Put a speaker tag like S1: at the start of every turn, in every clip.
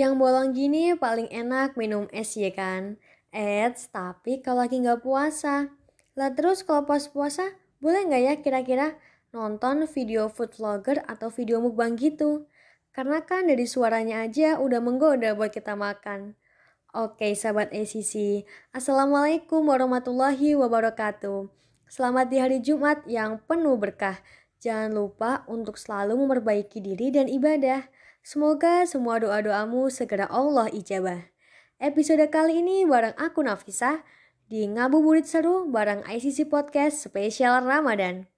S1: Siang bolong gini paling enak minum es ya kan? Eits, tapi kalau lagi nggak puasa. Lah terus kalau pas puasa, boleh nggak ya kira-kira nonton video food vlogger atau video mukbang gitu? Karena kan dari suaranya aja udah menggoda buat kita makan. Oke sahabat ACC, Assalamualaikum warahmatullahi wabarakatuh. Selamat di hari Jumat yang penuh berkah. Jangan lupa untuk selalu memperbaiki diri dan ibadah. Semoga semua doa-doamu segera Allah ijabah. Episode kali ini bareng aku Nafisa di Ngabuburit Seru bareng ICC Podcast spesial Ramadan.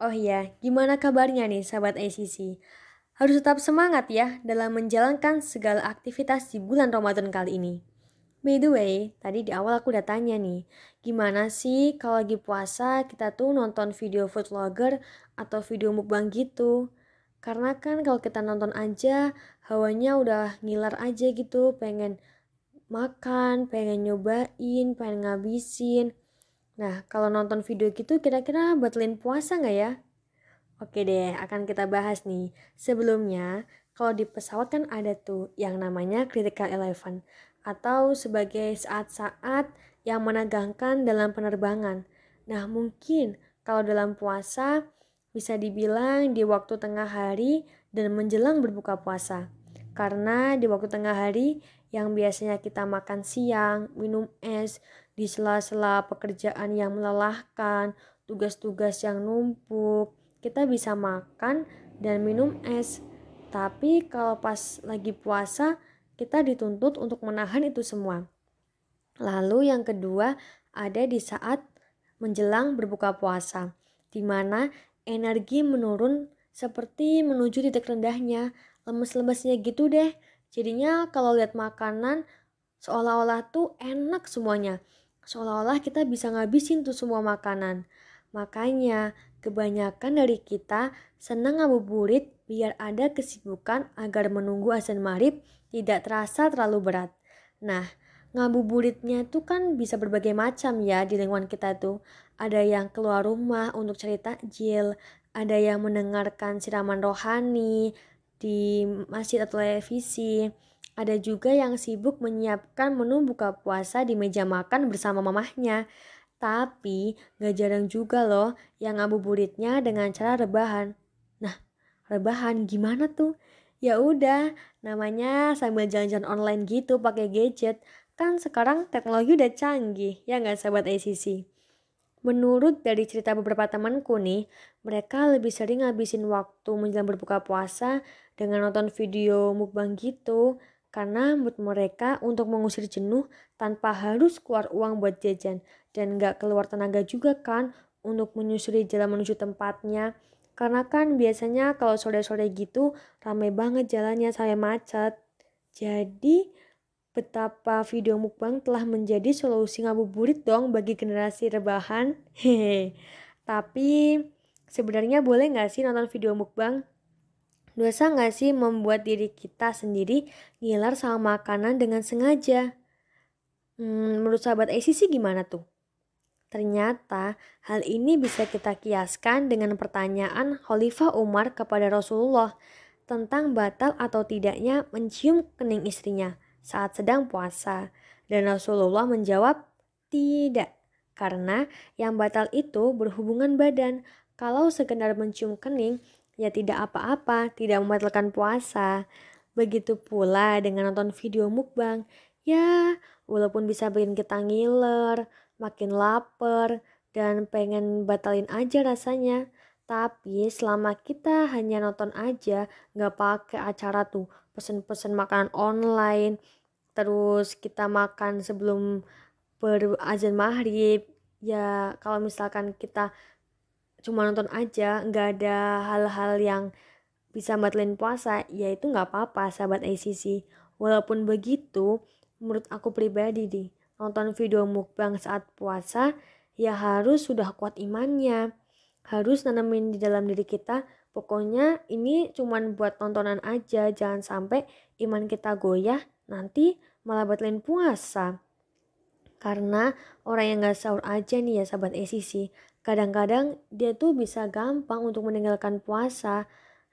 S1: Oh iya, gimana kabarnya nih sahabat ICC? Harus tetap semangat ya dalam menjalankan segala aktivitas di bulan Ramadan kali ini. By the way, tadi di awal aku udah tanya nih, gimana sih kalau lagi puasa kita tuh nonton video food vlogger atau video mukbang gitu? Karena kan kalau kita nonton aja, hawanya udah ngiler aja gitu, pengen makan, pengen nyobain, pengen ngabisin. Nah, kalau nonton video gitu kira-kira batalin puasa nggak ya? Oke deh, akan kita bahas nih. Sebelumnya, kalau di pesawat kan ada tuh yang namanya critical eleven atau sebagai saat-saat yang menegangkan dalam penerbangan. Nah, mungkin kalau dalam puasa bisa dibilang di waktu tengah hari dan menjelang berbuka puasa. Karena di waktu tengah hari yang biasanya kita makan siang, minum es, di sela-sela pekerjaan yang melelahkan, tugas-tugas yang numpuk, kita bisa makan dan minum es. Tapi kalau pas lagi puasa, kita dituntut untuk menahan itu semua. Lalu yang kedua ada di saat menjelang berbuka puasa, di mana energi menurun seperti menuju titik rendahnya, lemes-lemesnya gitu deh. Jadinya kalau lihat makanan seolah-olah tuh enak semuanya. Seolah-olah kita bisa ngabisin tuh semua makanan. Makanya kebanyakan dari kita senang ngabuburit biar ada kesibukan agar menunggu azan maghrib tidak terasa terlalu berat. Nah, ngabuburitnya tuh kan bisa berbagai macam ya di lingkungan kita tuh. Ada yang keluar rumah untuk cari takjil, ada yang mendengarkan siraman rohani di masjid atau televisi. Ada juga yang sibuk menyiapkan menu buka puasa di meja makan bersama mamahnya. Tapi gak jarang juga loh yang ngabuburitnya dengan cara rebahan. Nah, rebahan gimana tuh? Ya udah, namanya sambil jalan-jalan online gitu pakai gadget. Kan sekarang teknologi udah canggih, ya nggak sahabat ACC? Menurut dari cerita beberapa temanku nih, mereka lebih sering ngabisin waktu menjelang berbuka puasa dengan nonton video mukbang gitu. Karena mood mereka untuk mengusir jenuh tanpa harus keluar uang buat jajan. Dan gak keluar tenaga juga kan untuk menyusuri jalan menuju tempatnya. Karena kan biasanya kalau sore-sore gitu ramai banget jalannya sampai macet. Jadi betapa video mukbang telah menjadi solusi ngabuburit dong bagi generasi rebahan. Hehe. Tapi sebenarnya boleh nggak sih nonton video mukbang? Dosa nggak sih membuat diri kita sendiri ngiler sama makanan dengan sengaja? Hmm, menurut sahabat AC sih gimana tuh? Ternyata hal ini bisa kita kiaskan dengan pertanyaan Khalifah Umar kepada Rasulullah tentang batal atau tidaknya mencium kening istrinya saat sedang puasa. Dan Rasulullah menjawab, tidak. Karena yang batal itu berhubungan badan. Kalau sekedar mencium kening, ya tidak apa-apa, tidak membatalkan puasa. Begitu pula dengan nonton video mukbang. Ya, walaupun bisa bikin kita ngiler, makin lapar, dan pengen batalin aja rasanya. Tapi selama kita hanya nonton aja, nggak pakai acara tuh, pesen-pesen makanan online, terus kita makan sebelum berazan maghrib ya kalau misalkan kita cuma nonton aja nggak ada hal-hal yang bisa batalin puasa ya itu nggak apa-apa sahabat ACC walaupun begitu menurut aku pribadi di nonton video mukbang saat puasa ya harus sudah kuat imannya harus nanamin di dalam diri kita pokoknya ini cuman buat tontonan aja jangan sampai iman kita goyah nanti malah batalin puasa. Karena orang yang gak sahur aja nih ya sahabat ECC, kadang-kadang dia tuh bisa gampang untuk meninggalkan puasa.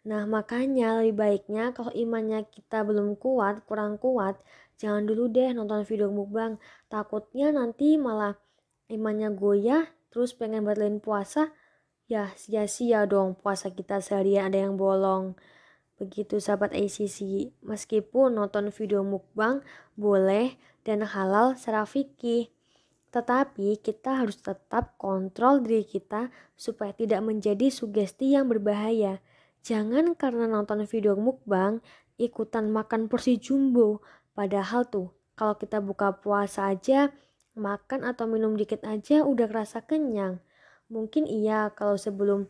S1: Nah, makanya lebih baiknya kalau imannya kita belum kuat, kurang kuat, jangan dulu deh nonton video mukbang. Takutnya nanti malah imannya goyah, terus pengen batalin puasa, ya sia-sia dong puasa kita seharian ada yang bolong. Begitu sahabat ACC, meskipun nonton video mukbang boleh dan halal secara fikih. Tetapi kita harus tetap kontrol diri kita supaya tidak menjadi sugesti yang berbahaya. Jangan karena nonton video mukbang ikutan makan porsi jumbo. Padahal tuh kalau kita buka puasa aja makan atau minum dikit aja udah kerasa kenyang. Mungkin iya kalau sebelum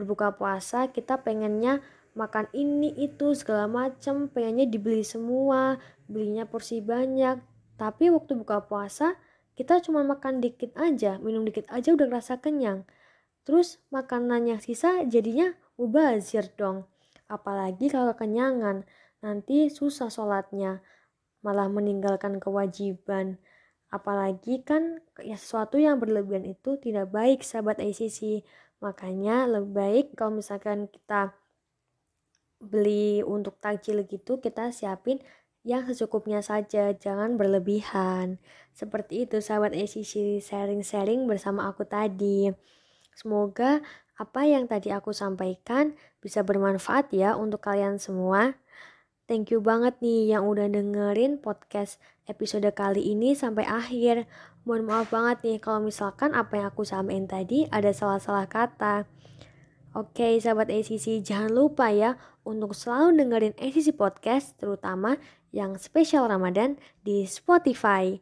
S1: berbuka puasa kita pengennya makan ini itu segala macam pengennya dibeli semua belinya porsi banyak tapi waktu buka puasa kita cuma makan dikit aja minum dikit aja udah kerasa kenyang terus makanan yang sisa jadinya mubazir dong. Apalagi kalau kenyangan, nanti susah sholatnya, malah meninggalkan kewajiban. Apalagi kan ya sesuatu yang berlebihan itu tidak baik sahabat ICC. Makanya lebih baik kalau misalkan kita beli untuk takjil gitu kita siapin yang secukupnya saja, jangan berlebihan. Seperti itu sahabat ICC sharing-sharing bersama aku tadi. Semoga apa yang tadi aku sampaikan bisa bermanfaat ya untuk kalian semua. Thank you banget nih yang udah dengerin podcast episode kali ini sampai akhir. Mohon maaf banget nih kalau misalkan apa yang aku sampaikan tadi ada salah-salah kata. Oke, sahabat ACC, jangan lupa ya untuk selalu dengerin ACC Podcast, terutama yang spesial Ramadan di Spotify.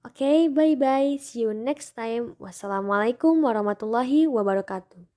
S1: Oke, bye-bye. See you next time. Wassalamualaikum warahmatullahi wabarakatuh.